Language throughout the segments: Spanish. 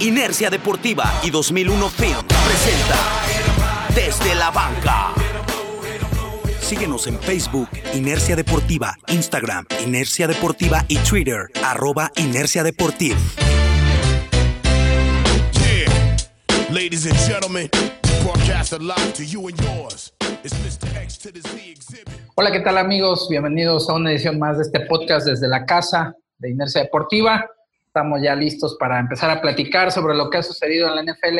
Inercia Deportiva y 2001 Film presenta Desde la Banca. Síguenos en Facebook, Inercia Deportiva, Instagram, Inercia Deportiva y Twitter, arroba Inercia Deportiva. Yeah. Ladies and gentlemen, broadcast live to you and yours. It's Mr. X to the Z exhibit. Hola, ¿qué tal amigos? Bienvenidos a una edición más de este podcast desde la casa de Inercia Deportiva. Estamos ya listos para empezar a platicar sobre lo que ha sucedido en la NFL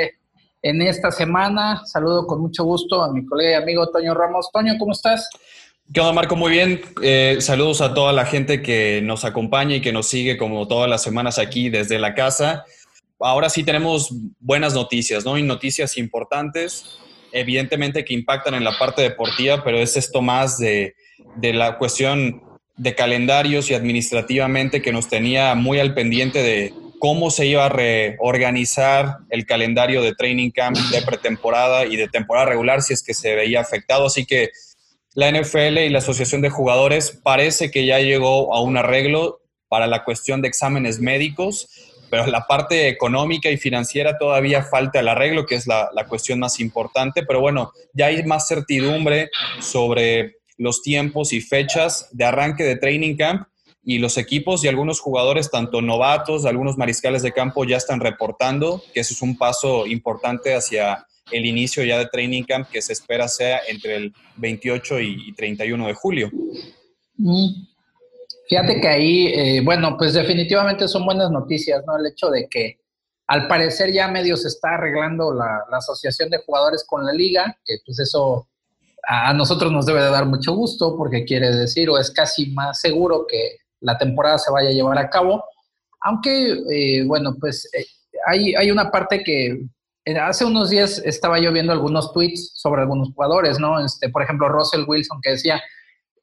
en esta semana. Saludo con mucho gusto a mi colega y amigo Toño Ramos. Toño, ¿cómo estás? ¿Qué onda, Marco? Muy bien. Eh, saludos a toda la gente que nos acompaña y que nos sigue como todas las semanas aquí desde la casa. Ahora sí tenemos buenas noticias, ¿no? Y noticias importantes, evidentemente que impactan en la parte deportiva, pero es esto más de, de la cuestión de calendarios y administrativamente que nos tenía muy al pendiente de cómo se iba a reorganizar el calendario de training camp de pretemporada y de temporada regular si es que se veía afectado. Así que la NFL y la Asociación de Jugadores parece que ya llegó a un arreglo para la cuestión de exámenes médicos, pero la parte económica y financiera todavía falta el arreglo, que es la, la cuestión más importante. Pero bueno, ya hay más certidumbre sobre los tiempos y fechas de arranque de training camp y los equipos y algunos jugadores, tanto novatos, algunos mariscales de campo ya están reportando que eso es un paso importante hacia el inicio ya de training camp que se espera sea entre el 28 y 31 de julio. Mm. Fíjate que ahí, eh, bueno, pues definitivamente son buenas noticias, ¿no? El hecho de que al parecer ya medio se está arreglando la, la asociación de jugadores con la liga, que pues eso a nosotros nos debe de dar mucho gusto porque quiere decir o es casi más seguro que la temporada se vaya a llevar a cabo. Aunque, eh, bueno, pues eh, hay, hay una parte que eh, hace unos días estaba yo viendo algunos tweets sobre algunos jugadores, ¿no? Este, por ejemplo, Russell Wilson que decía,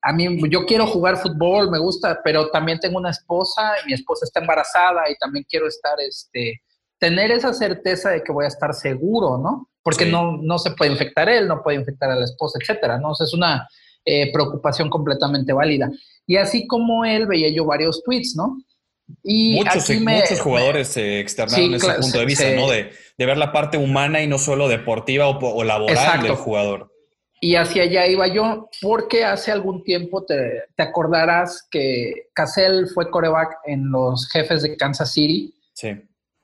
a mí yo quiero jugar fútbol, me gusta, pero también tengo una esposa y mi esposa está embarazada y también quiero estar, este, tener esa certeza de que voy a estar seguro, ¿no? Porque Sí. no, no se puede infectar él, no puede infectar a la esposa, etcétera, ¿no? O sea, es una eh, preocupación completamente válida. Y así como él, veía yo varios tweets, ¿no? Y Muchos, me- muchos jugadores se externaron Sí, ese claro, punto de vista, se- ¿no? De, de ver la parte humana y no solo deportiva o, o laboral Exacto. del jugador. Y hacia allá iba yo, porque hace algún tiempo te, te acordarás que Cassell fue coreback en los jefes de Kansas City. Sí.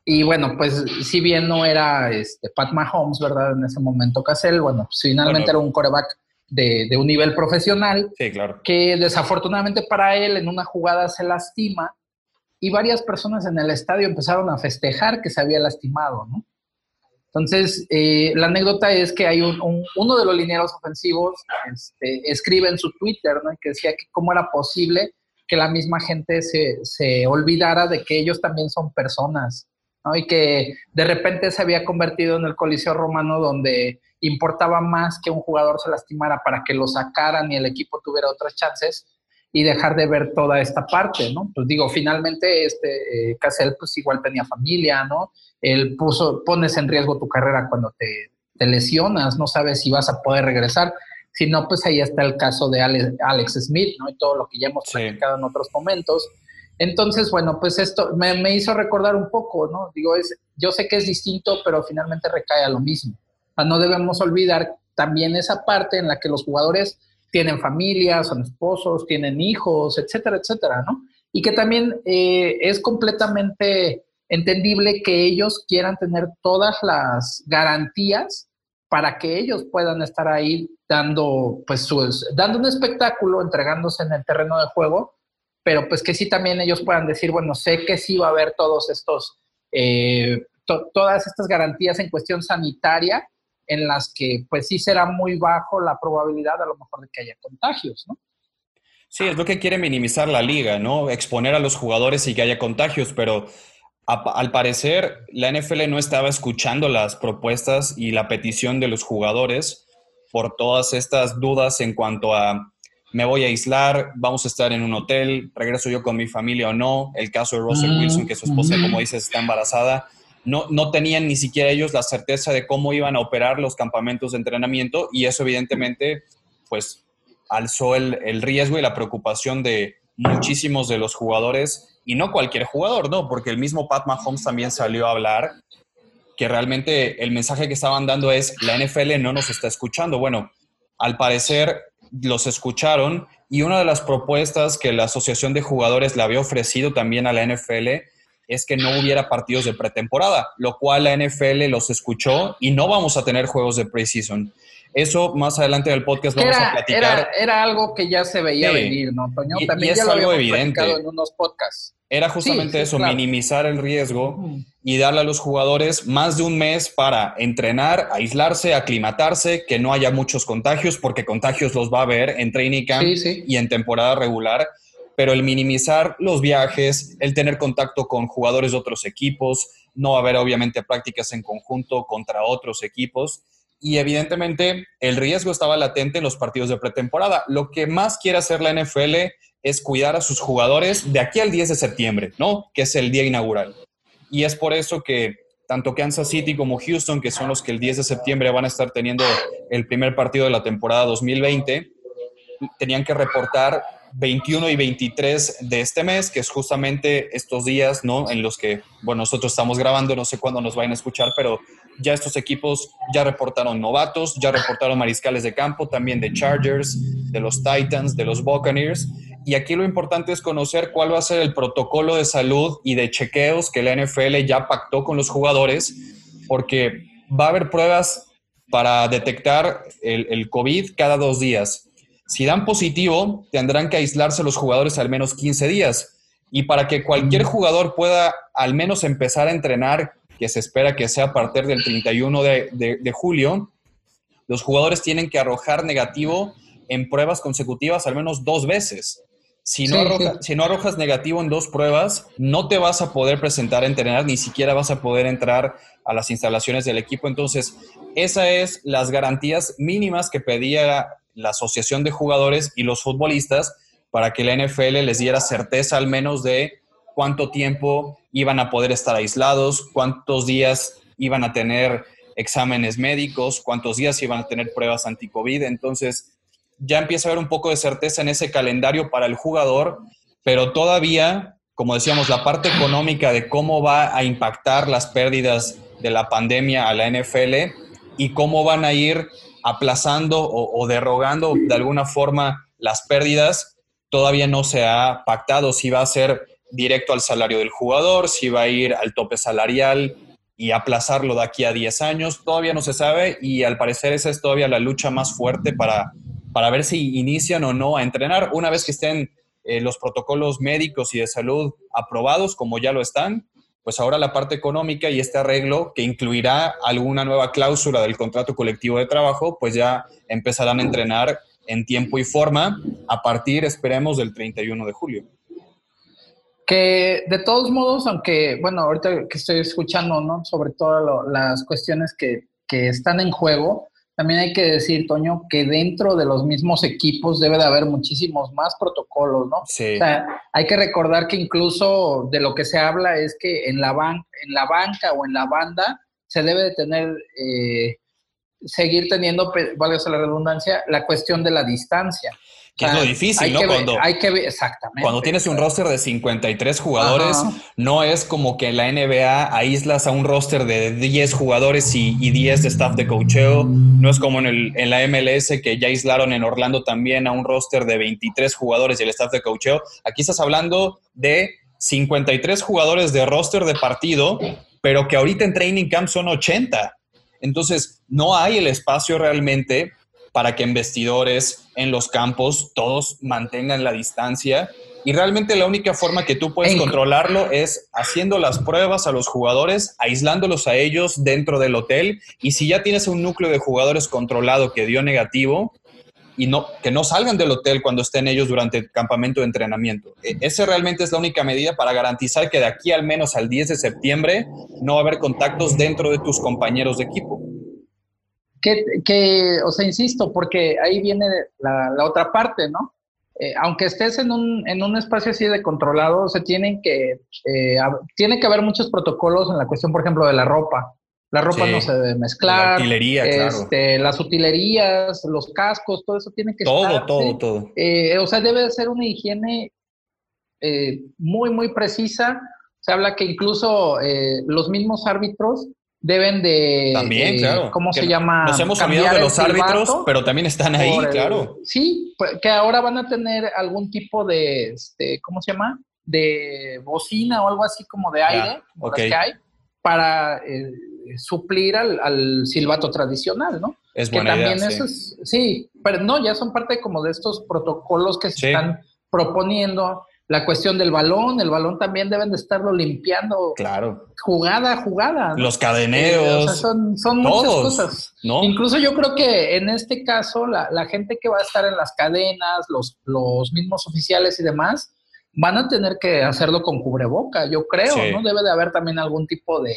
Y bueno, pues si bien no era este, Pat Mahomes, ¿verdad? En ese momento Cassell, bueno, pues, finalmente Bueno. era un coreback de, de un nivel profesional Sí, claro. que desafortunadamente para él en una jugada se lastima y varias personas en el estadio empezaron a festejar que se había lastimado, ¿no? Entonces, eh, la anécdota es que hay un, un- uno de los linieros ofensivos este, escribe en su Twitter, ¿no? Que decía que cómo era posible que la misma gente se, se olvidara de que ellos también son personas, ¿no? Y que de repente se había convertido en el Coliseo Romano donde importaba más que un jugador se lastimara para que lo sacaran y el equipo tuviera otras chances y dejar de ver toda esta parte, ¿no? Pues digo, finalmente este eh, Cassell pues igual tenía familia, ¿no? Él puso, pones en riesgo tu carrera cuando te, te lesionas, no sabes si vas a poder regresar. Si no, pues ahí está el caso de Ale- Alex Smith, ¿no? Y todo lo que ya hemos Sí. platicado en otros momentos. Entonces, bueno, pues esto me, hizo recordar un poco, ¿no? Digo, es, yo sé que es distinto, pero finalmente recae a lo mismo. No debemos olvidar también esa parte en la que los jugadores tienen familias, son esposos, tienen hijos, etcétera, etcétera, ¿no? Y que también eh, es completamente entendible que ellos quieran tener todas las garantías para que ellos puedan estar ahí dando, pues, sus, dando un espectáculo, entregándose en el terreno de juego, pero pues que sí también ellos puedan decir, bueno, sé que sí va a haber todos estos, eh, to- todas estas garantías en cuestión sanitaria en las que pues sí será muy bajo la probabilidad a lo mejor de que haya contagios, ¿no? Sí, es lo que quiere minimizar la liga, ¿no? Exponer a los jugadores y que haya contagios, pero al parecer la NFL no estaba escuchando las propuestas y la petición de los jugadores por todas estas dudas en cuanto a me voy a aislar, vamos a estar en un hotel, regreso yo con mi familia o no, el caso de Russell Mm, Wilson, que su esposa, mm. como dices, está embarazada. No, no tenían ni siquiera ellos la certeza de cómo iban a operar los campamentos de entrenamiento y eso evidentemente pues alzó el, el riesgo y la preocupación de muchísimos de los jugadores y no cualquier jugador, ¿no? Porque el mismo Pat Mahomes también salió a hablar que realmente el mensaje que estaban dando es la NFL no nos está escuchando. Bueno, al parecer los escucharon y una de las propuestas que la Asociación de Jugadores le había ofrecido también a la NFL es que no hubiera partidos de pretemporada, lo cual la NFL los escuchó y no vamos a tener juegos de preseason. Eso más adelante en el podcast vamos a platicar. Era, algo que ya se veía venir, ¿no, Toño? También ya es algo evidente. en unos podcasts. Era justamente eso, minimizar el riesgo y darle a los jugadores más de un mes para entrenar, aislarse, aclimatarse, que no haya muchos contagios, porque contagios los va a haber en training camp y en temporada regular. Pero el minimizar los viajes, el tener contacto con jugadores de otros equipos, no va a haber obviamente prácticas en conjunto contra otros equipos y evidentemente el riesgo estaba latente en los partidos de pretemporada. Lo que más quiere hacer la NFL es cuidar a sus jugadores de aquí al 10 de septiembre, ¿no? Que es el día inaugural. Y es por eso que tanto Kansas City como Houston, que son los que el 10 de septiembre van a estar teniendo el primer partido de la temporada 2020, tenían que reportar 21 y 23 de este mes, que es justamente estos días, ¿no? En los que, bueno, nosotros estamos grabando, no sé cuándo nos vayan a escuchar, pero ya estos equipos ya reportaron novatos, ya reportaron mariscales de campo, también de Chargers, de los Titans, de los Buccaneers. Y aquí lo importante es conocer cuál va a ser el protocolo de salud y de chequeos que la NFL ya pactó con los jugadores, porque va a haber pruebas para detectar el, COVID cada dos días. Si dan positivo, tendrán que aislarse los jugadores al menos 15 días. Y para que cualquier jugador pueda al menos empezar a entrenar que se espera que sea a partir del 31 de, julio, los jugadores tienen que arrojar negativo en pruebas consecutivas al menos dos veces. Si no, si no arrojas negativo en dos pruebas, no te vas a poder presentar a entrenar, ni siquiera vas a poder entrar a las instalaciones del equipo. Entonces, esas es las garantías mínimas que pedía la Asociación de Jugadores y los futbolistas para que la NFL les diera certeza al menos de cuánto tiempo iban a poder estar aislados, cuántos días iban a tener exámenes médicos, cuántos días iban a tener pruebas anti-COVID. Entonces, ya empieza a haber un poco de certeza en ese calendario para el jugador, pero todavía, como decíamos, la parte económica de cómo va a impactar las pérdidas de la pandemia a la NFL y cómo van a ir aplazando o, o derogando de alguna forma las pérdidas, todavía no se ha pactado si va a ser directo al salario del jugador, si va a ir al tope salarial y aplazarlo de aquí a 10 años, todavía no se sabe y al parecer esa es todavía la lucha más fuerte para, para ver si inician o no a entrenar. Una vez que estén eh, los protocolos médicos y de salud aprobados, como ya lo están, pues ahora la parte económica y este arreglo que incluirá alguna nueva cláusula del contrato colectivo de trabajo, pues ya empezarán a entrenar en tiempo y forma a partir, esperemos, del 31 de julio. Que de todos modos, aunque, bueno, ahorita que estoy escuchando, ¿no? Sobre todas las cuestiones que, que están en juego, también hay que decir, Toño, que dentro de los mismos equipos debe de haber muchísimos más protocolos, ¿no? Sí. O sea, hay que recordar que incluso de lo que se habla es que en la, ban en la banca o en la banda se debe de tener, eh, seguir teniendo, valga la redundancia, la cuestión de la distancia. Que es lo difícil, ¿no? cuando, hay que ver, exactamente. Cuando tienes un roster de 53 jugadores, no es como que en la NBA aíslas a un roster de 10 jugadores y, 10 de staff de coacheo. No es como en, el, en, la MLS que ya aislaron en Orlando también a un roster de 23 jugadores y el staff de coacheo. Aquí estás hablando de 53 jugadores de roster de partido, pero que ahorita en training camp son 80. Entonces, no hay el espacio realmente para que en vestidores, en los campos, todos mantengan la distancia. Y realmente la única forma que tú puedes controlarlo es haciendo las pruebas a los jugadores, aislándolos a ellos dentro del hotel. Y si ya tienes un núcleo de jugadores controlado que dio negativo, y no, que no salgan del hotel cuando estén ellos durante el campamento de entrenamiento. E, esa realmente es la única medida para garantizar que de aquí al menos al 10 de septiembre no va a haber contactos dentro de tus compañeros de equipo. Que, o sea, insisto, porque ahí viene la, otra parte, ¿no? Eh, aunque estés en un, en un espacio así de controlado, se tienen que, eh, tiene que haber muchos protocolos en la cuestión, por ejemplo, de la ropa. La ropa no se debe mezclar. La utilería, este, Las utilerías, los cascos, todo eso tiene que todo, estar. Todo, todo, todo. Eh, o sea, debe ser una higiene muy, muy precisa. Se habla que incluso los mismos árbitros deben de... También, eh, claro. ¿Cómo Que se llama? Nos hemos olvidado de los árbitros, pero también están ahí, el- claro. Sí, pues, que ahora van a tener algún tipo de, este, ¿cómo se llama? De bocina o algo así como de aire, como las que hay, para eh, suplir al, al silbato tradicional, ¿no? Es que buena idea, también sí. eso es, sí, pero no, ya son parte como de estos protocolos que se Sí. están proponiendo. La cuestión del balón, el balón también deben de estarlo limpiando Claro. jugada jugada. ¿no? Los Eh, cadeneros, o sea, son, son muchas cosas. ¿no? Incluso yo creo que en este caso la, la gente que va a estar en las cadenas, los, los mismos oficiales y demás, van a tener que hacerlo con cubreboca, yo creo, Sí. ¿no? Debe de haber también algún tipo de,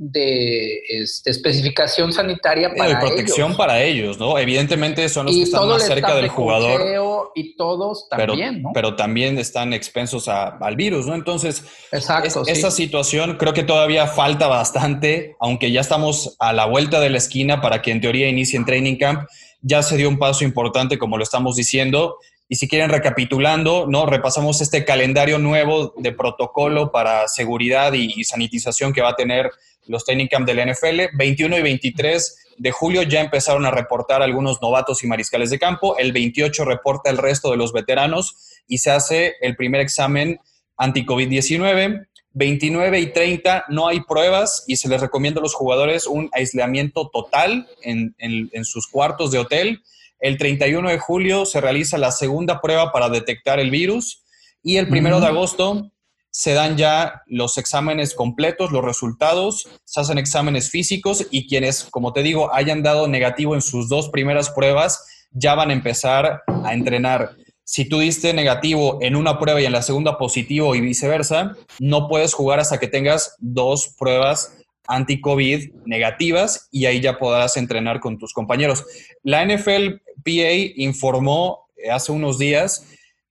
de este, especificación sanitaria Eh, para de protección ellos. para ellos, ¿no? Evidentemente son los que están más cerca del de jugador, y todos pero, también, ¿no? pero también están expensos a- al virus, ¿no? Entonces, Exacto, es- sí. esta situación creo que todavía falta bastante, aunque ya estamos a la vuelta de la esquina para que en teoría inicie en Training Camp. Ya se dio un paso importante, como lo estamos diciendo. Y si quieren, recapitulando, ¿no? Repasamos este calendario nuevo de protocolo para seguridad y sanitización que va a tener los Training Camp del NFL. 21 y 23 de julio ya empezaron a reportar algunos novatos y mariscales de campo. El 28 reporta el resto de los veteranos y se hace el primer examen anti-COVID-19. 29 y 30 no hay pruebas y se les recomienda a los jugadores un aislamiento total en, en- en sus cuartos de hotel. El 31 de julio se realiza la segunda prueba para detectar el virus y el primero de Ujú. agosto se dan ya los exámenes completos, los resultados, se hacen exámenes físicos y quienes, como te digo, hayan dado negativo en sus dos primeras pruebas, ya van a empezar a entrenar. Si tú diste negativo en una prueba y en la segunda positivo y viceversa, no puedes jugar hasta que tengas dos pruebas anti-COVID negativas y ahí ya podrás entrenar con tus compañeros. La NFLPA informó eh, hace unos días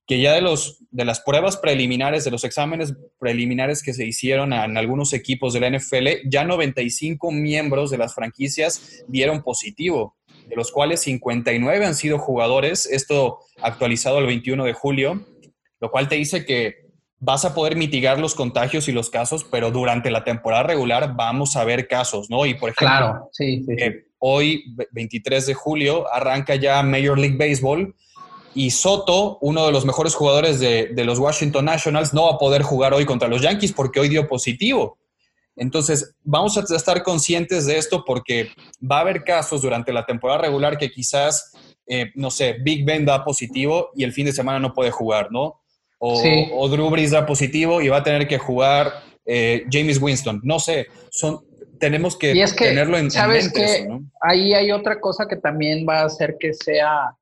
que ya de, los, de las pruebas preliminares, de los exámenes preliminares que se hicieron en algunos equipos de la NFL, ya 95 miembros de las franquicias dieron positivo, de los cuales 59 han sido jugadores, esto actualizado el 21 de julio, lo cual te dice que vas a poder mitigar los contagios y los casos, pero durante la temporada regular vamos a ver casos, ¿no? Y por ejemplo, Claro, sí, sí. eh, hoy, ve- 23 de julio, arranca ya Major League Baseball y Soto, uno de los mejores jugadores de, de los Washington Nationals, no va a poder jugar hoy contra los Yankees porque hoy dio positivo. Entonces, vamos a estar conscientes de esto porque va a haber casos durante la temporada regular que quizás, eh, no sé, Big Ben da positivo y el fin de semana no puede jugar, ¿no? O, Sí. o Drew Brees da positivo y va a tener que jugar eh, James Winston. No sé, son, tenemos que, Y es que, tenerlo en, en ¿sabes mente qué? eso, ¿no? Ahí hay otra cosa que también va a hacer que sea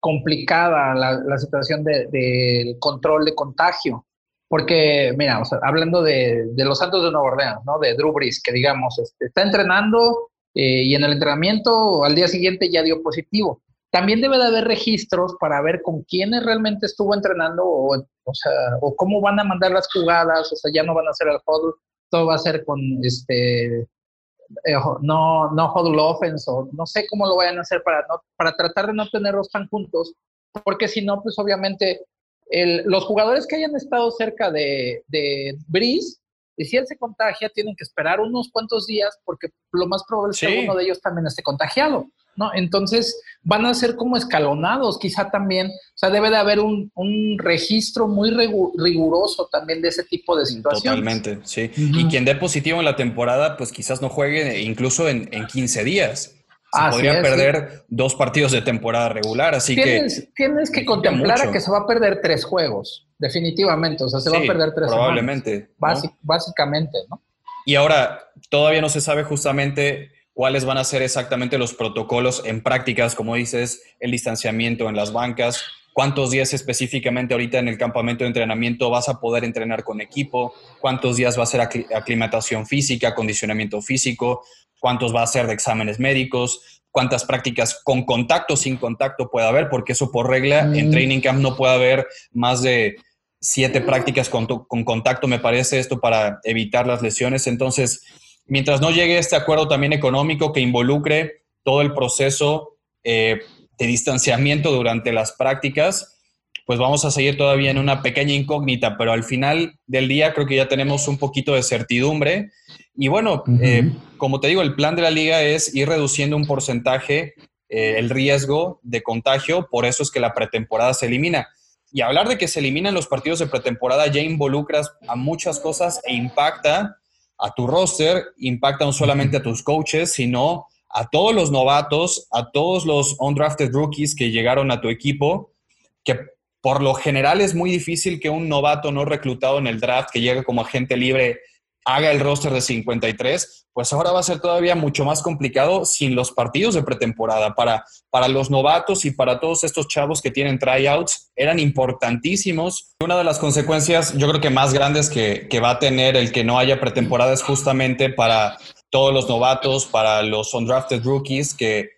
complicada la, situación del de, control de contagio. Porque, mira, o sea, hablando de, de, los Santos de Nueva Orleans, ¿no? De Drew Brees, que digamos, este, está entrenando eh, y en el entrenamiento al día siguiente ya dio positivo. También debe de haber registros para ver con quiénes realmente estuvo entrenando o, o sea, o cómo van a mandar las jugadas, o sea, ya no van a hacer el huddle, todo va a ser con este eh, no, no huddle offense o no sé cómo lo vayan a hacer para, no, para tratar de no tenerlos tan juntos, porque si no, pues obviamente el, los jugadores que hayan estado cerca de, de Breeze, y si él se contagia, tienen que esperar unos cuantos días porque lo más probable es Sí. que uno de ellos también esté contagiado, ¿no? Entonces van a ser como escalonados, quizá también, o sea, debe de haber un, un registro muy riguroso también de ese tipo de situaciones. Totalmente, sí. Y quien dé positivo en la temporada, pues quizás no juegue incluso en, en 15 días. Se Así podría es, perder dos partidos de temporada regular, así tienes, que tienes que contemplar a que se va a perder tres juegos, definitivamente, o sea, se va a perder tres semanas. probablemente. básicamente, ¿no? Y ahora, todavía no se sabe justamente cuáles van a ser exactamente los protocolos en prácticas, como dices, el distanciamiento en las bancas, cuántos días específicamente ahorita en el campamento de entrenamiento vas a poder entrenar con equipo, cuántos días va a ser acli- aclimatación física, acondicionamiento físico, cuántos va a ser de exámenes médicos, cuántas prácticas con contacto, sin contacto puede haber, porque eso por regla en Mm. training camp no puede haber más de siete prácticas con contacto, me parece esto para evitar las lesiones. Entonces, mientras no llegue este acuerdo también económico que involucre todo el proceso eh, de distanciamiento durante las prácticas, pues vamos a seguir todavía en una pequeña incógnita, pero al final del día creo que ya tenemos un poquito de certidumbre. Y bueno, eh, como te digo, el plan de la liga es ir reduciendo un porcentaje eh, el riesgo de contagio, por eso es que la pretemporada se elimina. Y hablar de que se eliminan los partidos de pretemporada ya involucras a muchas cosas e impacta a tu roster, impacta no solamente a tus coaches, sino a todos los novatos, a todos los undrafted rookies que llegaron a tu equipo, que por lo general es muy difícil que un novato no reclutado en el draft que llegue como agente libre haga el roster de 53, pues ahora va a ser todavía mucho más complicado sin los partidos de pretemporada. Para, para los novatos y para todos estos chavos que tienen tryouts, eran importantísimos. Una de las consecuencias, yo creo que más grandes que, que va a tener el que no haya pretemporada es justamente para todos los novatos, para los undrafted rookies, que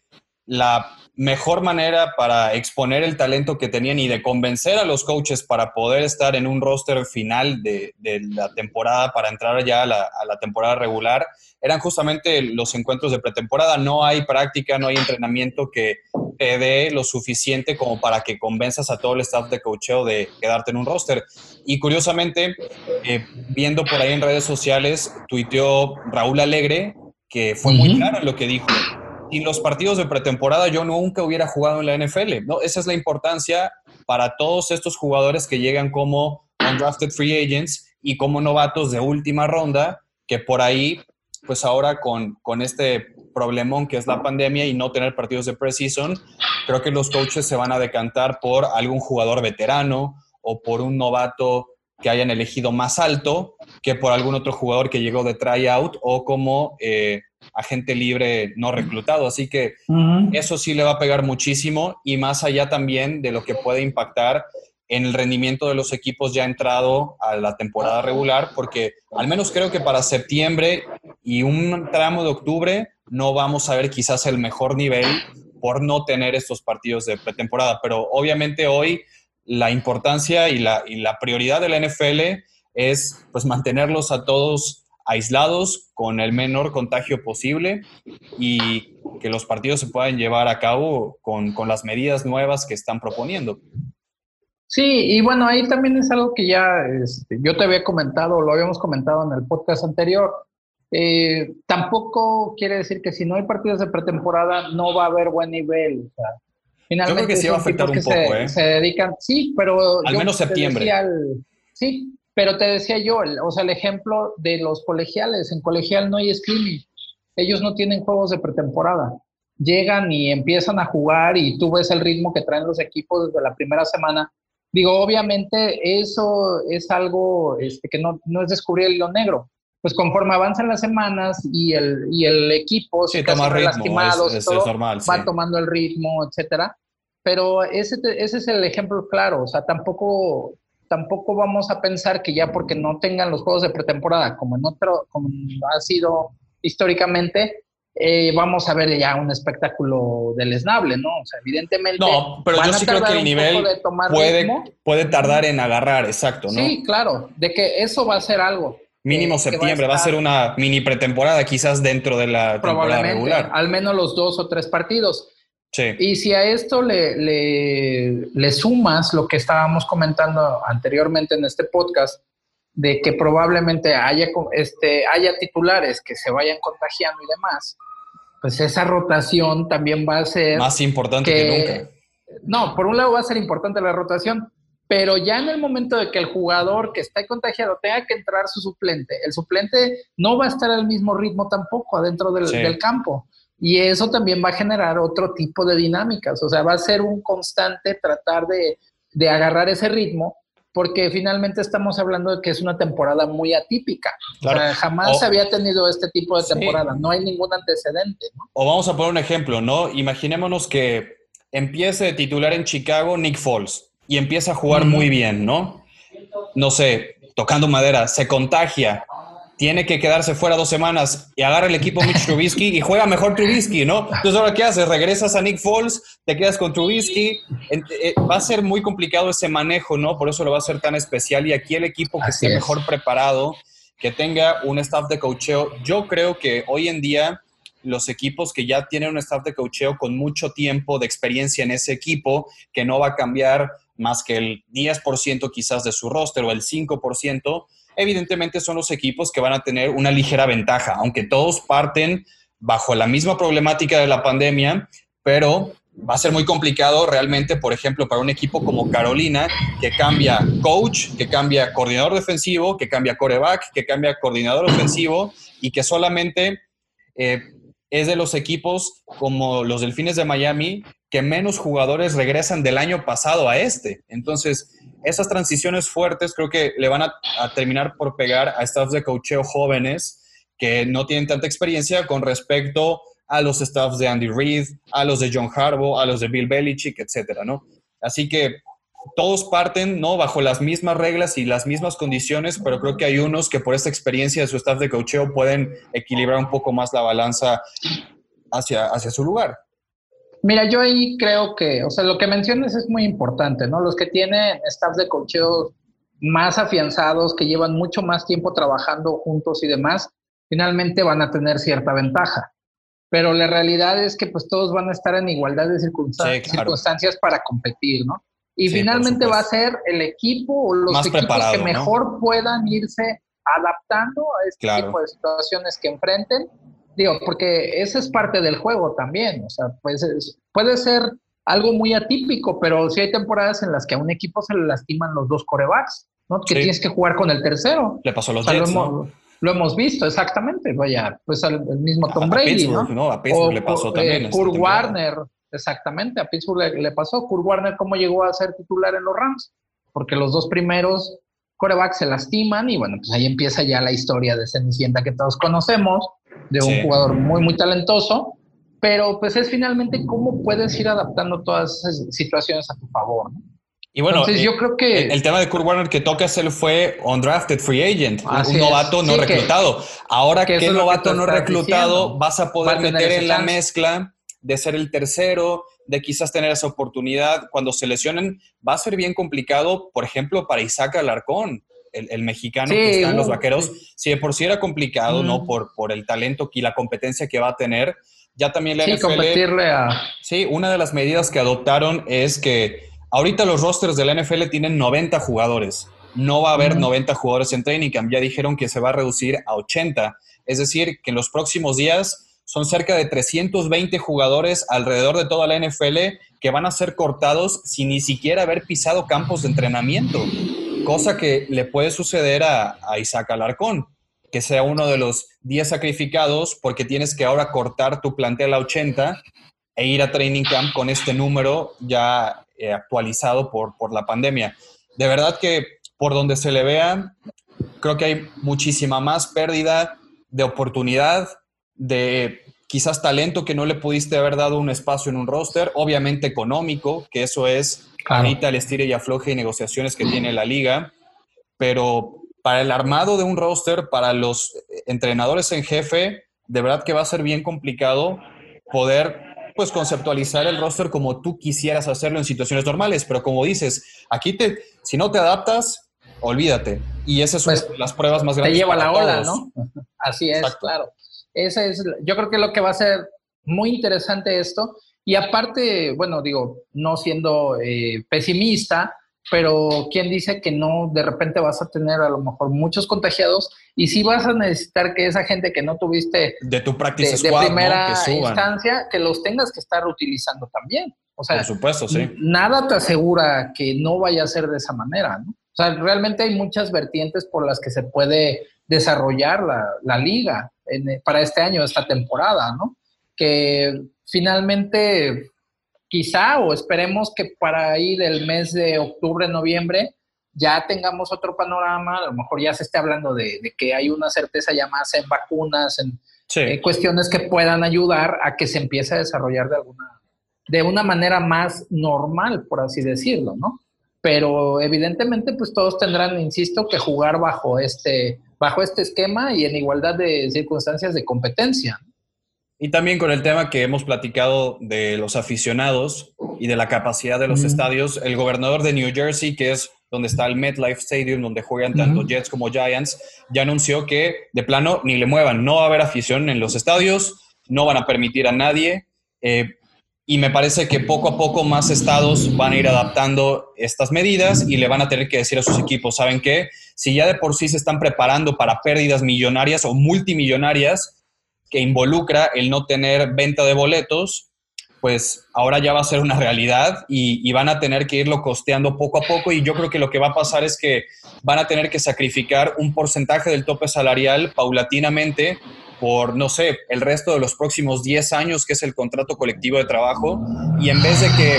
la mejor manera para exponer el talento que tenían y de convencer a los coaches para poder estar en un roster final de, la temporada, para entrar ya a la, temporada regular, eran justamente los encuentros de pretemporada. No hay práctica, no hay entrenamiento que te dé lo suficiente como para que convenzas a todo el staff de coacheo de quedarte en un roster. Y curiosamente, eh, viendo por ahí en redes sociales, tuiteó Raúl Alegre, que fue muy claro en lo que dijo sin los partidos de pretemporada yo nunca hubiera jugado en la NFL. ¿no? Esa es la importancia para todos estos jugadores que llegan como undrafted free agents y como novatos de última ronda, que por ahí, pues ahora con, con este problemón que es la pandemia y no tener partidos de preseason, creo que los coaches se van a decantar por algún jugador veterano o por un novato que hayan elegido más alto que por algún otro jugador que llegó de tryout o como eh, agente libre no reclutado. Así que eso sí le va a pegar muchísimo y más allá también de lo que puede impactar en el rendimiento de los equipos ya entrado a la temporada regular, porque al menos creo que para septiembre y un tramo de octubre no vamos a ver quizás el mejor nivel por no tener estos partidos de pretemporada. Pero obviamente hoy la importancia y la, y la prioridad de la NFL es pues mantenerlos a todos aislados con el menor contagio posible y que los partidos se puedan llevar a cabo con, las medidas nuevas que están proponiendo. Sí, y bueno, ahí también es algo que ya este, yo te había comentado, lo habíamos comentado en el podcast anterior. Eh, tampoco quiere decir que si no hay partidos de pretemporada no va a haber buen nivel. finalmente yo creo que sí va a afectar un poco, se, ¿eh? se dedican, sí, pero... Al menos septiembre. sí, pero te decía yo, o sea, el ejemplo de los colegiales. En colegial no hay scrimmage. Ellos no tienen juegos de pretemporada. Llegan y empiezan a jugar y tú ves el ritmo que traen los equipos desde la primera semana. Digo, obviamente eso es algo este, que no, no es descubrir el hilo negro. Pues conforme avanzan las semanas y el, y el equipo se toma ritmo, lastimados, es, normal, va tomando el ritmo, etcétera. Pero ese, ese es el ejemplo claro. O sea, tampoco tampoco vamos a pensar que ya porque no tengan los juegos de pretemporada, como en otro, como ha sido históricamente, eh, vamos a ver ya un espectáculo del esnable, ¿no? O sea, evidentemente. No, pero yo sí creo que el nivel puede, puede tardar en agarrar, exacto, ¿no? Sí, claro, de que eso va a ser algo. Mínimo septiembre, va a, ser una mini pretemporada quizás dentro de la temporada regular. Al menos los dos o tres partidos. Y si a esto le, le, sumas lo que estábamos comentando anteriormente en este podcast, de que probablemente haya, este, haya titulares que se vayan contagiando y demás, pues esa rotación también va a ser... Más importante que, nunca. No, por un lado va a ser importante la rotación, pero ya en el momento de que el jugador que está contagiado tenga que entrar su suplente, el suplente no va a estar al mismo ritmo tampoco adentro del, del campo. Y eso también va a generar otro tipo de dinámicas, o sea, va a ser un constante tratar de, de agarrar ese ritmo, porque finalmente estamos hablando de que es una temporada muy atípica. O sea, jamás se había tenido este tipo de temporada, no hay ningún antecedente. O vamos a poner un ejemplo, ¿no? Imaginémonos que empiece titular en Chicago Nick Foles y empieza a jugar muy bien, ¿no? No sé, tocando madera, se contagia, tiene que quedarse fuera dos semanas y agarra el equipo Mitch Trubisky y juega mejor Trubisky, ¿no? Entonces, ahora, ¿qué haces? Regresas a Nick Foles, te quedas con Trubisky. Eh, va a ser muy complicado ese manejo, ¿no? Por eso lo va a ser tan especial. Y aquí el equipo que esté mejor preparado, que tenga un staff de cocheo. Yo creo que hoy en día los equipos que ya tienen un staff de cocheo con mucho tiempo de experiencia en ese equipo, que no va a cambiar más que el 10% quizás de su roster o el 5%, evidentemente son los equipos que van a tener una ligera ventaja, aunque todos parten bajo la misma problemática de la pandemia, pero va a ser muy complicado realmente, por ejemplo, para un equipo como Carolina, que cambia coach, que cambia coordinador defensivo, que cambia coreback, que cambia coordinador ofensivo y que solamente eh, es de los equipos como los Delfines de Miami que menos jugadores regresan del año pasado a este. Entonces, esas transiciones fuertes creo que le van a, terminar por pegar a staffs de coacheo jóvenes que no tienen tanta experiencia con respecto a los staffs de Andy Reid, a los de John Harbaugh, a los de Bill Belichick, etcétera, ¿no? Así que todos parten, ¿no? Bajo las mismas reglas y las mismas condiciones, pero creo que hay unos que por esta experiencia de su staff de coacheo pueden equilibrar un poco más la balanza hacia, hacia su lugar. Mira, yo ahí creo que, o sea, lo que mencionas es muy importante, ¿no? Los que tienen staff de coacheo más afianzados, que llevan mucho más tiempo trabajando juntos y demás, finalmente van a tener cierta ventaja. Pero la realidad es que pues todos van a estar en igualdad de circunstancias para competir, ¿no? Y finalmente va a ser el equipo o los equipos que mejor puedan irse adaptando a este tipo de situaciones que enfrenten Digo, porque esa es parte del juego también. O sea, pues puede ser algo muy atípico, pero sí hay temporadas en las que a un equipo se le lastiman los dos corebacks, ¿no? Que tienes que jugar con el tercero. Le pasó a los Jets, lo, hemos, visto, exactamente. Vaya, pues al mismo Tom Brady, ¿no? A Pittsburgh le pasó también. Eh, Kurt Warner, exactamente, a Pittsburgh le, le, pasó. Kurt Warner, ¿cómo llegó a ser titular en los Rams? Porque los dos primeros corebacks se lastiman y bueno, pues ahí empieza ya la historia de Cenicienta que todos conocemos de un jugador muy, muy talentoso, pero pues es finalmente cómo puedes ir adaptando todas esas situaciones a tu favor. Y bueno, Entonces, yo creo que el, tema de Kurt Warner que toca hacer fue undrafted free agent, un novato no reclutado. Ahora que, el novato no reclutado vas a poder meter en la mezcla de ser el tercero, de quizás tener esa oportunidad cuando se lesionen, va a ser bien complicado, por ejemplo, para Isaac Alarcón el, mexicano que está en los vaqueros, si de por sí era complicado, ¿no? Por, por el talento y la competencia que va a tener, ya también la sí, competirle a... Sí, una de las medidas que adoptaron es que ahorita los rosters de la NFL tienen 90 jugadores. No va a haber 90 jugadores en training camp. Ya dijeron que se va a reducir a 80. Es decir, que en los próximos días son cerca de 320 jugadores alrededor de toda la NFL que van a ser cortados sin ni siquiera haber pisado campos de entrenamiento cosa que le puede suceder a, Isaac Alarcón, que sea uno de los 10 sacrificados porque tienes que ahora cortar tu plantel a 80 e ir a training camp con este número ya eh, actualizado por, por la pandemia. De verdad que por donde se le vea, creo que hay muchísima más pérdida de oportunidad, de quizás talento que no le pudiste haber dado un espacio en un roster, obviamente económico, que eso es ahorita el estire y afloje y negociaciones que tiene la liga, pero para el armado de un roster, para los entrenadores en jefe, de verdad que va a ser bien complicado poder pues conceptualizar el roster como tú quisieras hacerlo en situaciones normales, pero como dices, aquí te si no te adaptas, olvídate. Y esas son pues, las pruebas más grandes. Te lleva la ola, ¿no? Así es, claro. Ese es, yo creo que lo que va a ser muy interesante esto y aparte, bueno, digo, no siendo eh, pesimista, pero ¿quién dice que no de repente vas a tener a lo mejor muchos contagiados y si vas a necesitar que esa gente que no tuviste de tu práctica de, primera instancia, que los tengas que estar utilizando también? O sea, por supuesto, sí. Nada te asegura que no vaya a ser de esa manera, ¿no? O sea, realmente hay muchas vertientes por las que se puede desarrollar la, la liga para este año, esta temporada, ¿no? Que finalmente, quizá o esperemos que para ahí del mes de octubre, noviembre, ya tengamos otro panorama, a lo mejor ya se esté hablando de, que hay una certeza ya más en vacunas, en eh, cuestiones que puedan ayudar a que se empiece a desarrollar de alguna, de una manera más normal, por así decirlo, ¿no? Pero evidentemente, pues todos tendrán, insisto, que jugar bajo este, bajo este esquema y en igualdad de circunstancias de competencia. Y también con el tema que hemos platicado de los aficionados y de la capacidad de los estadios, el gobernador de New Jersey, que es donde está el MetLife Stadium, donde juegan tanto Jets como Giants, ya anunció que de plano ni le muevan, no va a haber afición en los estadios, no van a permitir a nadie. Eh, y me parece que poco a poco más estados van a ir adaptando estas medidas y le van a tener que decir a sus equipos, ¿saben qué? Si ya de por sí se están preparando para pérdidas millonarias o multimillonarias que involucra el no tener venta de boletos, pues ahora ya va a ser una realidad y, y, van a tener que irlo costeando poco a poco y yo creo que lo que va a pasar es que van a tener que sacrificar un porcentaje del tope salarial paulatinamente por, no sé, el resto de los próximos 10 años, que es el contrato colectivo de trabajo, y en vez de que,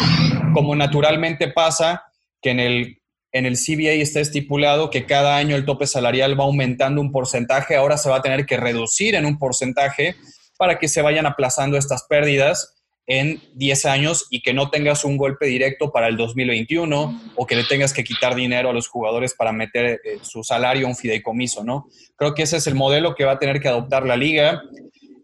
como naturalmente pasa, que en el, en el CBA está estipulado que cada año el tope salarial va aumentando un porcentaje, ahora se va a tener que reducir en un porcentaje para que se vayan aplazando estas pérdidas en 10 años y que no tengas un golpe directo para el 2021 o que le tengas que quitar dinero a los jugadores para meter eh, su salario a un fideicomiso, ¿no? Creo que ese es el modelo que va a tener que adoptar la liga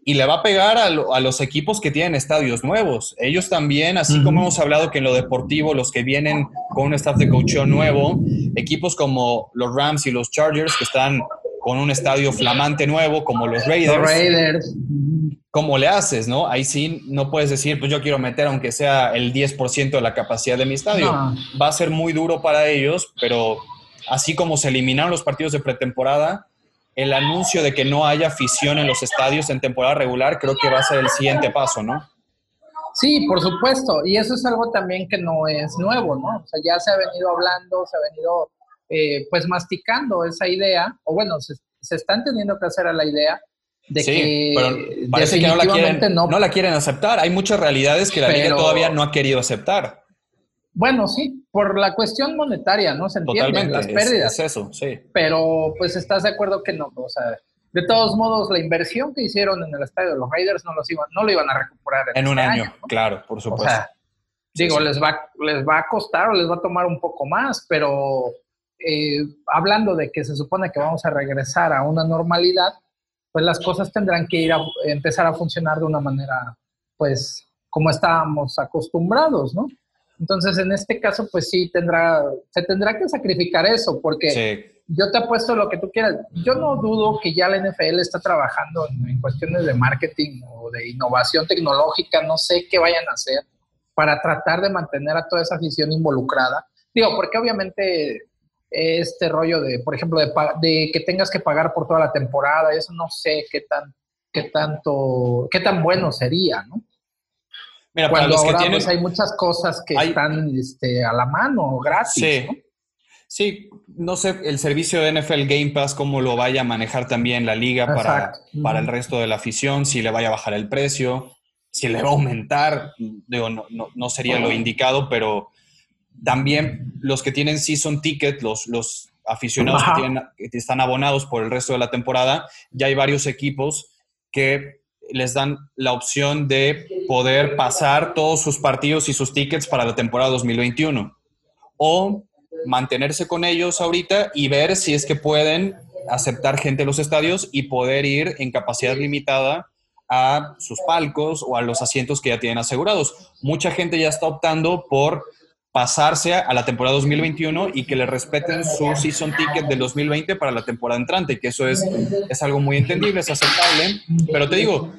y le va a pegar a, a los equipos que tienen estadios nuevos. Ellos también, así como hemos hablado que en lo deportivo, los que vienen con un staff de coaching nuevo, equipos como los Rams y los Chargers que están con un estadio flamante nuevo, como los Raiders. Los Raiders ¿cómo le haces, no? Ahí sí no puedes decir, pues yo quiero meter aunque sea el 10% de la capacidad de mi estadio. Va a ser muy duro para ellos, pero así como se eliminaron los partidos de pretemporada, el anuncio de que no haya afición en los estadios en temporada regular creo que va a ser el siguiente paso, ¿no? Sí, por supuesto. Y eso es algo también que no es nuevo, ¿no? O sea, ya se ha venido hablando, se ha venido eh, pues masticando esa idea, o bueno, se, se están teniendo que hacer a la idea sí, pero parece que no la, quieren, no, la quieren aceptar. Hay muchas realidades que la liga todavía no ha querido aceptar. Bueno, sí, por la cuestión monetaria, ¿no? Se entiende, las pérdidas. Es, eso, sí. Pero, pues, ¿estás de acuerdo que no? O sea, de todos modos, la inversión que hicieron en el estadio de los Raiders no, los iban, no lo iban a recuperar en, un este año. claro, por supuesto. O sea, digo, Les, va, les va a costar o les va a tomar un poco más, pero eh, hablando de que se supone que vamos a regresar a una normalidad, pues las cosas tendrán que ir a empezar a funcionar de una manera, pues, como estábamos acostumbrados, ¿no? Entonces, en este caso, pues sí, tendrá, se tendrá que sacrificar eso, porque yo te apuesto lo que tú quieras. Yo no dudo que ya la NFL está trabajando en, cuestiones de marketing o de innovación tecnológica, no sé qué vayan a hacer para tratar de mantener a toda esa afición involucrada. Digo, porque obviamente este rollo de, por ejemplo, de, que tengas que pagar por toda la temporada, eso no sé qué tan, qué tanto, qué tan bueno sería, ¿no? Mira, Cuando para los ahora, que pues, hay muchas cosas que están este, a la mano, gratis, sí. ¿no? Sí, no sé el servicio de NFL Game Pass, cómo lo vaya a manejar también la liga para, para, el resto de la afición, si le vaya a bajar el precio, si le va a aumentar, digo, no, no, no sería lo indicado, pero también los que tienen season ticket, los, los aficionados que, están abonados por el resto de la temporada, ya hay varios equipos que les dan la opción de poder pasar todos sus partidos y sus tickets para la temporada 2021. O mantenerse con ellos ahorita y ver si es que pueden aceptar gente en los estadios y poder ir en capacidad limitada a sus palcos o a los asientos que ya tienen asegurados. Mucha gente ya está optando por pasarse a la temporada 2021 y que le respeten su season ticket del 2020 para la temporada entrante, que eso es, es algo muy entendible, es aceptable, pero te digo,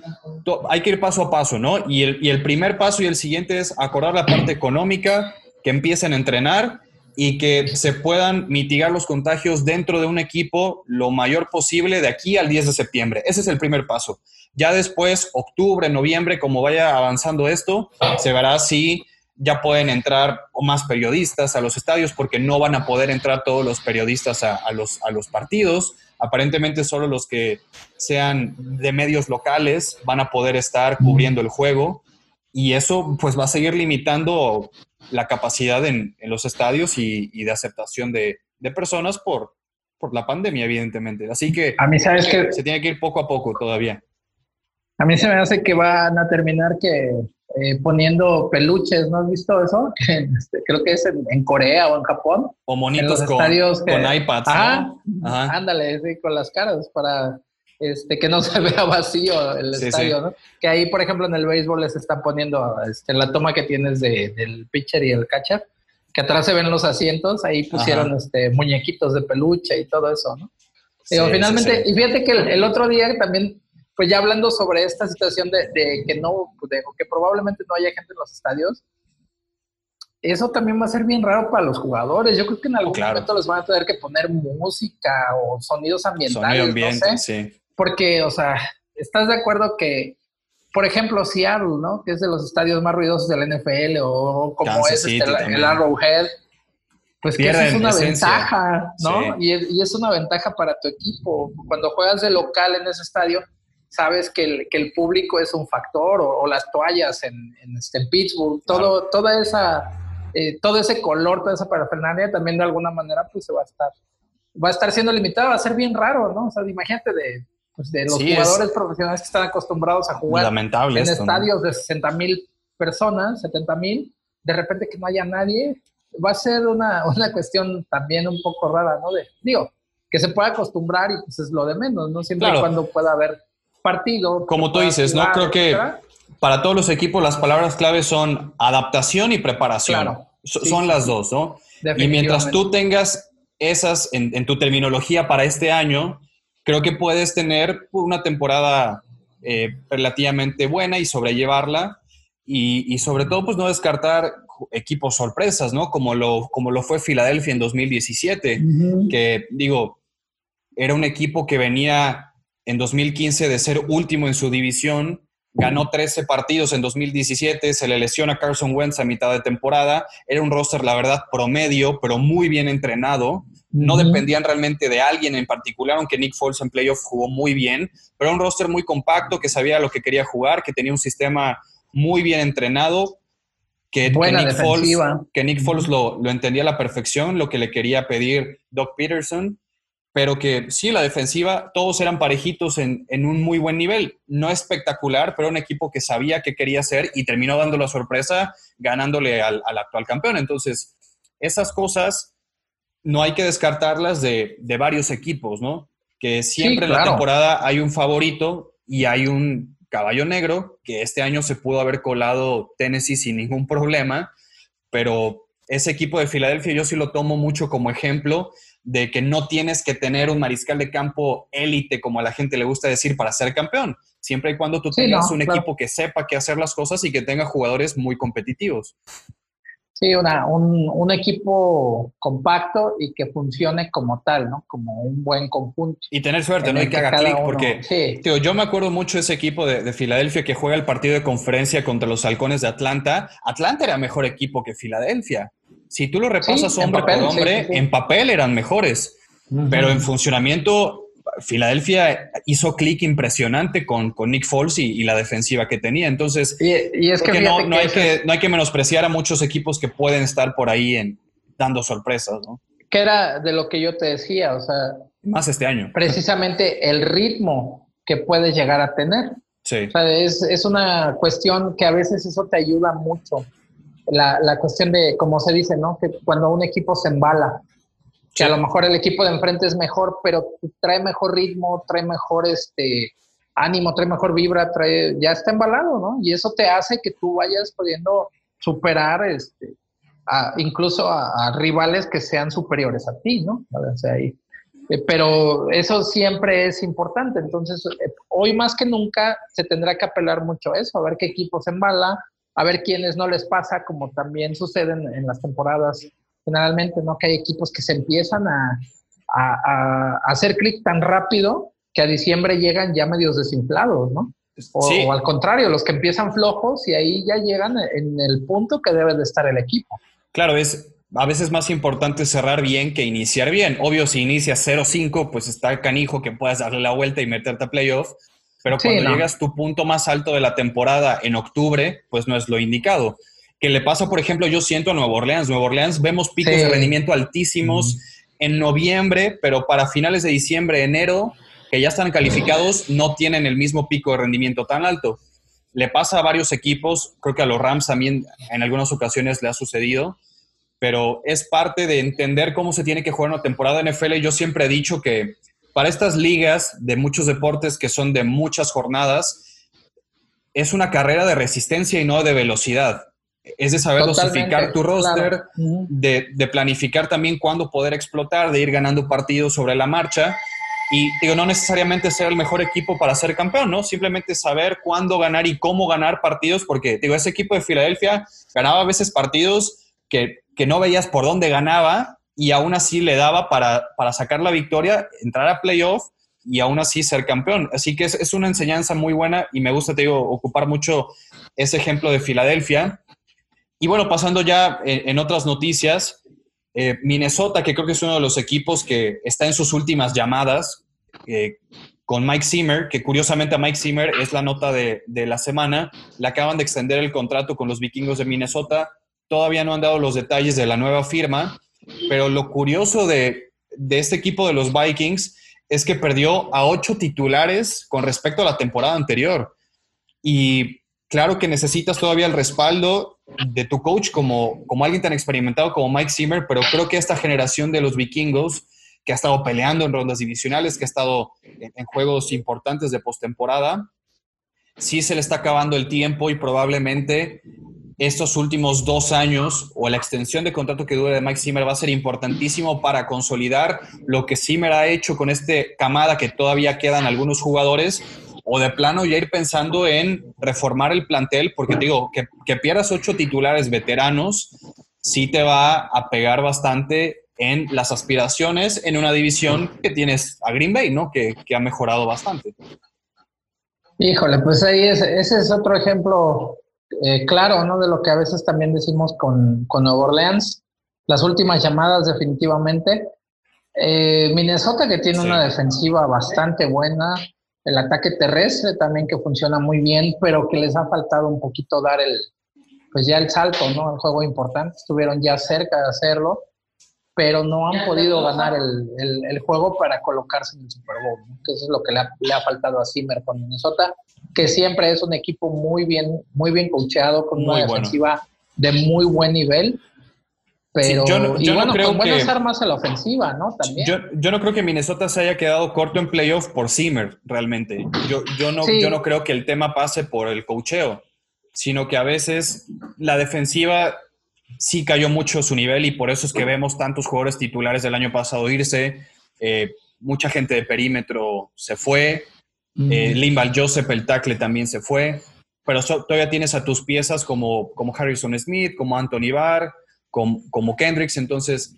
hay que ir paso a paso, ¿no? Y el, y el primer paso y el siguiente es acordar la parte económica, que empiecen a entrenar y que se puedan mitigar los contagios dentro de un equipo lo mayor posible de aquí al 10 de septiembre. Ese es el primer paso. Ya después, octubre, noviembre, como vaya avanzando esto, se verá si ya pueden entrar más periodistas a los estadios porque no van a poder entrar todos los periodistas a, los, a los partidos. Aparentemente solo los que sean de medios locales van a poder estar cubriendo el juego y eso pues va a seguir limitando la capacidad en, los estadios y, de aceptación de, personas por, por la pandemia, evidentemente. Así que a mí sabes que se tiene que ir poco a poco todavía. A mí se me hace que van a terminar que eh, poniendo peluches, ¿no has visto eso? Este, creo que es en, Corea o en Japón. O monitos con, con iPads. Ajá, ándale, sí, con las caras para este, que no se vea vacío el estadio, ¿no? Que ahí, por ejemplo, en el béisbol les están poniendo este, la toma que tienes de, del pitcher y el catcher, que atrás se ven los asientos, ahí pusieron este, muñequitos de peluche y todo eso, ¿no? Digo, finalmente, y fíjate que el, el otro día también pues ya hablando sobre esta situación de, que no, de, que probablemente no haya gente en los estadios, eso también va a ser bien raro para los jugadores. Yo creo que en algún momento les van a tener que poner música o sonidos ambientales. Sonido sí. Porque, o sea, ¿estás de acuerdo que, por ejemplo, Seattle, ¿no? Que es de los estadios más ruidosos de la NFL o como es este, el, Arrowhead, pues que eso es una ventaja, ¿no? Y, es, una ventaja para tu equipo. Cuando juegas de local en ese estadio, sabes que el, que el público es un factor, o, las toallas en, en, este, Pittsburgh, todo, toda esa eh, todo ese color, toda esa parafernalia también de alguna manera pues se va a estar, va a estar siendo limitado, va a ser bien raro, ¿no? O sea, imagínate de, pues, de los jugadores profesionales que están acostumbrados a jugar en estadios de 60 mil personas, 70 mil, de repente que no haya nadie, va a ser una, una cuestión también un poco rara, ¿no? De, digo, que se pueda acostumbrar y pues es lo de menos, ¿no? Siempre y cuando pueda haber partido. Como tú dices, ¿no? Creo que para todos los equipos las palabras clave son adaptación y preparación. son las dos, ¿no? Y mientras tú tengas esas en, tu terminología para este año, creo que puedes tener una temporada eh, relativamente buena y sobrellevarla. Y, sobre todo, pues no descartar equipos sorpresas, ¿no? Como lo, como lo fue Filadelfia en 2017, que digo, era un equipo que venía en 2015 de ser último en su división ganó 13 partidos en 2017, se le lesiona a Carson Wentz a mitad de temporada, era un roster, la verdad, promedio, pero muy bien entrenado. No dependían realmente de alguien en particular, aunque Nick Foles en playoff jugó muy bien, pero era un roster muy compacto, que sabía lo que quería jugar, que tenía un sistema muy bien entrenado, que, Nick, Foles, que Nick Foles lo, lo entendía a la perfección, lo que le quería pedir Doc Peterson pero que sí, la defensiva, todos eran parejitos en, un muy buen nivel. No espectacular, pero un equipo que sabía qué quería hacer y terminó dando la sorpresa ganándole al, actual campeón. Entonces, esas cosas no hay que descartarlas de, varios equipos, ¿no? Que siempre en la temporada hay un favorito y hay un caballo negro, que este año se pudo haber colado Tennessee sin ningún problema, pero ese equipo de Filadelfia yo sí lo tomo mucho como ejemplo de que no tienes que tener un mariscal de campo élite, como a la gente le gusta decir, para ser campeón. Siempre y cuando tú tengas un equipo que sepa qué hacer las cosas y que tenga jugadores muy competitivos. Sí, una, un, equipo compacto y que funcione como tal, ¿no? Como un buen conjunto. Y tener suerte, ¿no? Y que haga clic, porque yo me acuerdo mucho de ese equipo de, de, Filadelfia que juega el partido de conferencia contra los halcones de Atlanta. Atlanta era mejor equipo que Filadelfia. Si tú lo repasas hombre por hombre, en papel eran mejores, pero en funcionamiento, Filadelfia hizo clic impresionante con, con, Nick Foles y, la defensiva que tenía. Entonces, y, es que, no, hay que no hay que menospreciar a muchos equipos que pueden estar por ahí en, dando sorpresas, ¿no? Que era de lo que yo te decía, o sea. Más este año. Precisamente el ritmo que puedes llegar a tener. Sí. O sea, es, es una cuestión que a veces eso te ayuda mucho la, la, cuestión de, como se dice, ¿no? Que cuando un equipo se embala, que a lo mejor el equipo de enfrente es mejor, pero trae mejor ritmo, trae mejor este ánimo, trae mejor vibra, trae, ya está embalado, ¿no? Y eso te hace que tú vayas pudiendo superar este, incluso a, rivales que sean superiores a ti, ¿no? O sea, ahí. Eh, pero eso siempre es importante. Entonces, eh, hoy más que nunca se tendrá que apelar mucho a eso, a ver qué equipo se embala, a ver quiénes no les pasa, como también sucede en, las temporadas generalmente, ¿no? Que hay equipos que se empiezan a, hacer clic tan rápido que a diciembre llegan ya medios desinflados, ¿no? O, al contrario, los que empiezan flojos y ahí ya llegan en el punto que debe de estar el equipo. Claro, es a veces más importante cerrar bien que iniciar bien. Obvio, si inicias 0-5, pues está el canijo que puedas darle la vuelta y meterte a playoff. Pero cuando llegas tu punto más alto de la temporada en octubre, pues no es lo indicado. Que le pasa, por ejemplo, yo siento a Nueva Orleans. Nueva Orleans vemos picos de rendimiento altísimos en noviembre, pero para finales de diciembre, enero, que ya están calificados, no tienen el mismo pico de rendimiento tan alto. Le pasa a varios equipos, creo que a los Rams también en algunas ocasiones le ha sucedido, pero es parte de entender cómo se tiene que jugar una temporada NFL. Yo siempre he dicho que para estas ligas de muchos deportes que son de muchas jornadas, es una carrera de resistencia y no de velocidad. Es de saber dosificar tu roster, de, planificar también cuándo poder explotar, de ir ganando partidos sobre la marcha. Y digo, no necesariamente ser el mejor equipo para ser campeón, ¿no? Simplemente saber cuándo ganar y cómo ganar partidos, porque digo, ese equipo de Filadelfia ganaba a veces partidos que, que no veías por dónde ganaba y aún así le daba para, para sacar la victoria, entrar a playoff y aún así ser campeón. Así que es, es, una enseñanza muy buena y me gusta, te digo, ocupar mucho ese ejemplo de Filadelfia. Y bueno, pasando ya en, otras noticias, eh, Minnesota, que creo que es uno de los equipos que está en sus últimas llamadas, eh, con Mike Zimmer, que curiosamente a Mike Zimmer es la nota de, de, la semana, le acaban de extender el contrato con los vikingos de Minnesota, todavía no han dado los detalles de la nueva firma, pero lo curioso de, de este equipo de los Vikings es que perdió a ocho titulares con respecto a la temporada anterior. Y claro que necesitas todavía el respaldo de tu coach como, como alguien tan experimentado como Mike Zimmer, pero creo que esta generación de los vikingos que ha estado peleando en rondas divisionales, que ha estado en, en juegos importantes de postemporada, sí se le está acabando el tiempo y probablemente estos últimos dos años o la extensión de contrato que dure de Mike Zimmer va a ser importantísimo para consolidar lo que Zimmer ha hecho con este camada que todavía quedan algunos jugadores o de plano ya ir pensando en reformar el plantel, porque digo, que, que pierdas ocho titulares veteranos sí te va a pegar bastante en las aspiraciones en una división que tienes a Green Bay, ¿no? Que, que ha mejorado bastante. Híjole, pues ahí es, ese es otro ejemplo eh, claro, ¿no? De lo que a veces también decimos con, con Nueva Orleans. Las últimas llamadas definitivamente. Eh, Minnesota que tiene sí. una defensiva bastante buena, el ataque terrestre también que funciona muy bien, pero que les ha faltado un poquito dar el, pues ya el salto, ¿no? El juego importante, estuvieron ya cerca de hacerlo, pero no han podido ganar el, el, el juego para colocarse en el Super Bowl, ¿no? que eso es lo que le ha, le ha faltado a Zimmer con Minnesota, que siempre es un equipo muy bien, muy bien coacheado, con una muy defensiva bueno. de muy buen nivel, pero sí, yo, yo y bueno, no creo con buenas que, armas a la ofensiva, ¿no? También. Yo, yo, no creo que Minnesota se haya quedado corto en playoff por Zimmer, realmente. Yo, yo, no, sí. yo no creo que el tema pase por el cocheo, sino que a veces la defensiva sí cayó mucho su nivel y por eso es que vemos tantos jugadores titulares del año pasado irse. Eh, mucha gente de perímetro se fue. Mm. Eh, Limbal Joseph, el tackle, también se fue. Pero so, todavía tienes a tus piezas como, como Harrison Smith, como Anthony Barr, como, como Kendricks. Entonces,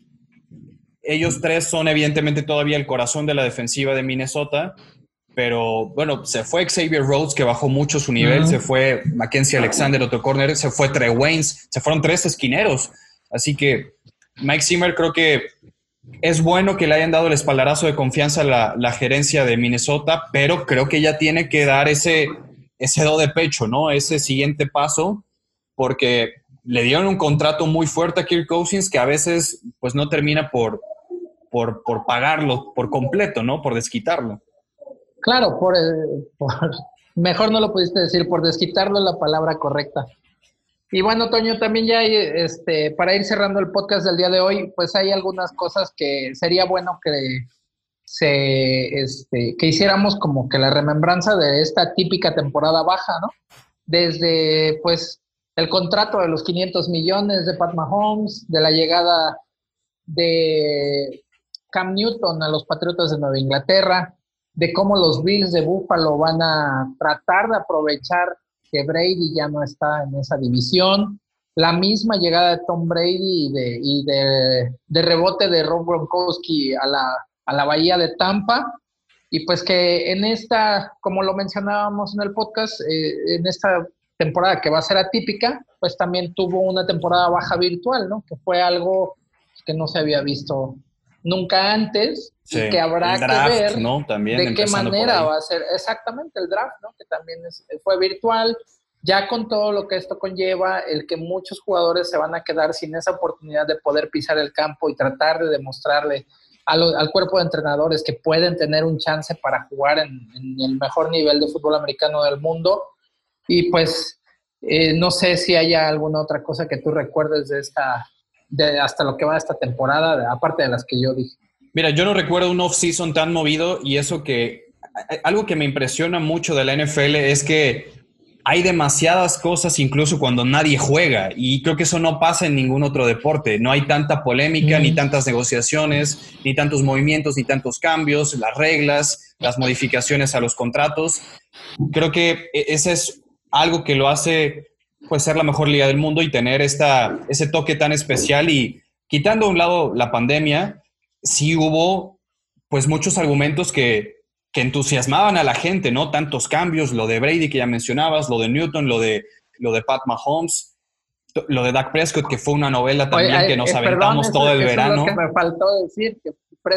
ellos tres son evidentemente todavía el corazón de la defensiva de Minnesota. Pero bueno, se fue Xavier Rhodes, que bajó mucho su nivel, uh -huh. se fue Mackenzie Alexander, otro corner, se fue Trey Waynes, se fueron tres esquineros. Así que Mike Zimmer creo que es bueno que le hayan dado el espaldarazo de confianza a la, la, gerencia de Minnesota, pero creo que ya tiene que dar ese, ese do de pecho, ¿no? Ese siguiente paso, porque le dieron un contrato muy fuerte a Kirk Cousins que a veces pues no termina por, por, por pagarlo por completo, ¿no? Por desquitarlo. Claro, por, por, mejor no lo pudiste decir, por desquitarlo la palabra correcta. Y bueno, Toño, también ya este, para ir cerrando el podcast del día de hoy, pues hay algunas cosas que sería bueno que se, este, que hiciéramos como que la remembranza de esta típica temporada baja, ¿no? Desde, pues, el contrato de los 500 millones de Pat Mahomes, de la llegada de Cam Newton a los Patriotas de Nueva Inglaterra, de cómo los Bills de Buffalo van a tratar de aprovechar que Brady ya no está en esa división, la misma llegada de Tom Brady y de, y de, rebote de Rob Gronkowski a la, a la bahía de Tampa, y pues que en esta, como lo mencionábamos en el podcast, eh, en esta temporada que va a ser atípica, pues también tuvo una temporada baja virtual, ¿no? Que fue algo que no se había visto nunca antes sí, y que habrá draft, que ver ¿no? también de qué manera va a ser exactamente el draft, ¿no? que también es, fue virtual, ya con todo lo que esto conlleva, el que muchos jugadores se van a quedar sin esa oportunidad de poder pisar el campo y tratar de demostrarle al, al cuerpo de entrenadores que pueden tener un chance para jugar en, en el mejor nivel de fútbol americano del mundo. Y pues eh, no sé si haya alguna otra cosa que tú recuerdes de esta, de hasta lo que va esta temporada, aparte de las que yo dije. Mira, yo no recuerdo un off-season tan movido y eso que algo que me impresiona mucho de la NFL es que hay demasiadas cosas incluso cuando nadie juega y creo que eso no pasa en ningún otro deporte. No hay tanta polémica, ni tantas negociaciones, ni tantos movimientos, ni tantos cambios, las reglas, las modificaciones a los contratos. Creo que e, ese es algo que lo hace pues ser la mejor liga del mundo y tener esta, ese toque tan especial y quitando a un lado la pandemia, sí hubo pues muchos argumentos que que entusiasmaban a la gente, ¿no? Tantos cambios, lo de Brady que ya mencionabas, lo de Newton, lo de, lo de Pat Mahomes, lo de Dak Prescott, que fue una novela también que nos aventamos todo el verano. que me faltó decir.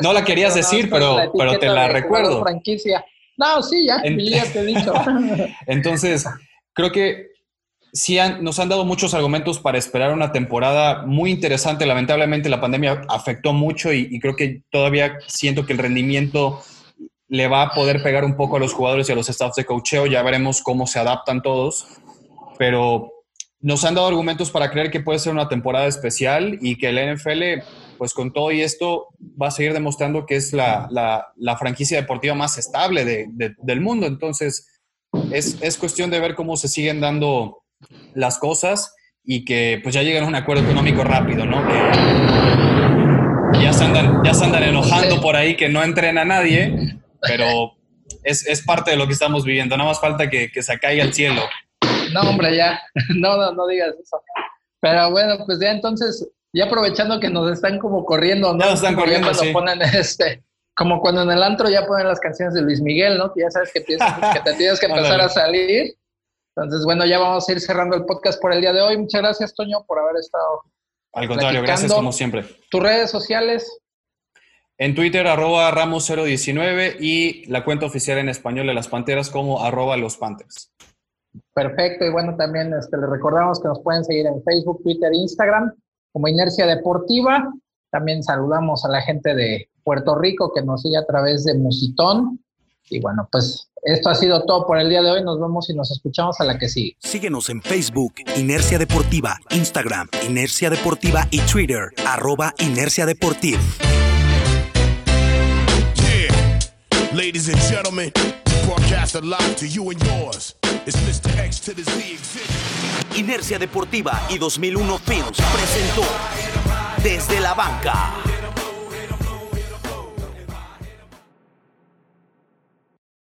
no la querías decir, pero, pero te la recuerdo. Franquicia. No, sí, ya, ya te he dicho. Entonces, creo que sí nos han dado muchos argumentos para esperar una temporada muy interesante. Lamentablemente la pandemia afectó mucho y, creo que todavía siento que el rendimiento le va a poder pegar un poco a los jugadores y a los staffs de cocheo. Ya veremos cómo se adaptan todos. Pero nos han dado argumentos para creer que puede ser una temporada especial y que el NFL, pues con todo y esto, va a seguir demostrando que es la, franquicia deportiva más estable del mundo. Entonces, es, es, cuestión de ver cómo se siguen dando las cosas y que pues ya lleguen a un acuerdo económico rápido, ¿no? Que ya se andan, ya se andan enojando por ahí que no entrena a nadie, pero es, es, parte de lo que estamos viviendo. Nada más falta que, que se caiga el cielo. No, hombre, ya. No, no, no digas eso. Pero bueno, pues ya entonces, ya aprovechando que nos están como corriendo, ¿no? Ya nos están corriendo, sí. ponen este, como cuando en el antro ya ponen las canciones de Luis Miguel, ¿no? Que ya sabes que, piensas, que te tienes que empezar a salir. Entonces, bueno, ya vamos a ir cerrando el podcast por el día de hoy. Muchas gracias, Toño, por haber estado. Al contrario, gracias como siempre. Tus redes sociales. En Twitter, arroba Ramos019 y la cuenta oficial en español de las Panteras como arroba los Panthers. Perfecto, y bueno, también este, les recordamos que nos pueden seguir en Facebook, Twitter e Instagram como Inercia Deportiva. También saludamos a la gente de Puerto Rico que nos sigue a través de Musitón. Y bueno, pues esto ha sido todo por el día de hoy. Nos vemos y nos escuchamos a la que sigue. Síguenos en Facebook, Inercia Deportiva, Instagram, Inercia Deportiva y Twitter, arroba Inercia Deportiva. Ladies and gentlemen, broadcast live to you and yours. It's Mr. X to the Z exhibit. Inercia Deportiva y 2001 Films presentó Desde la Banca.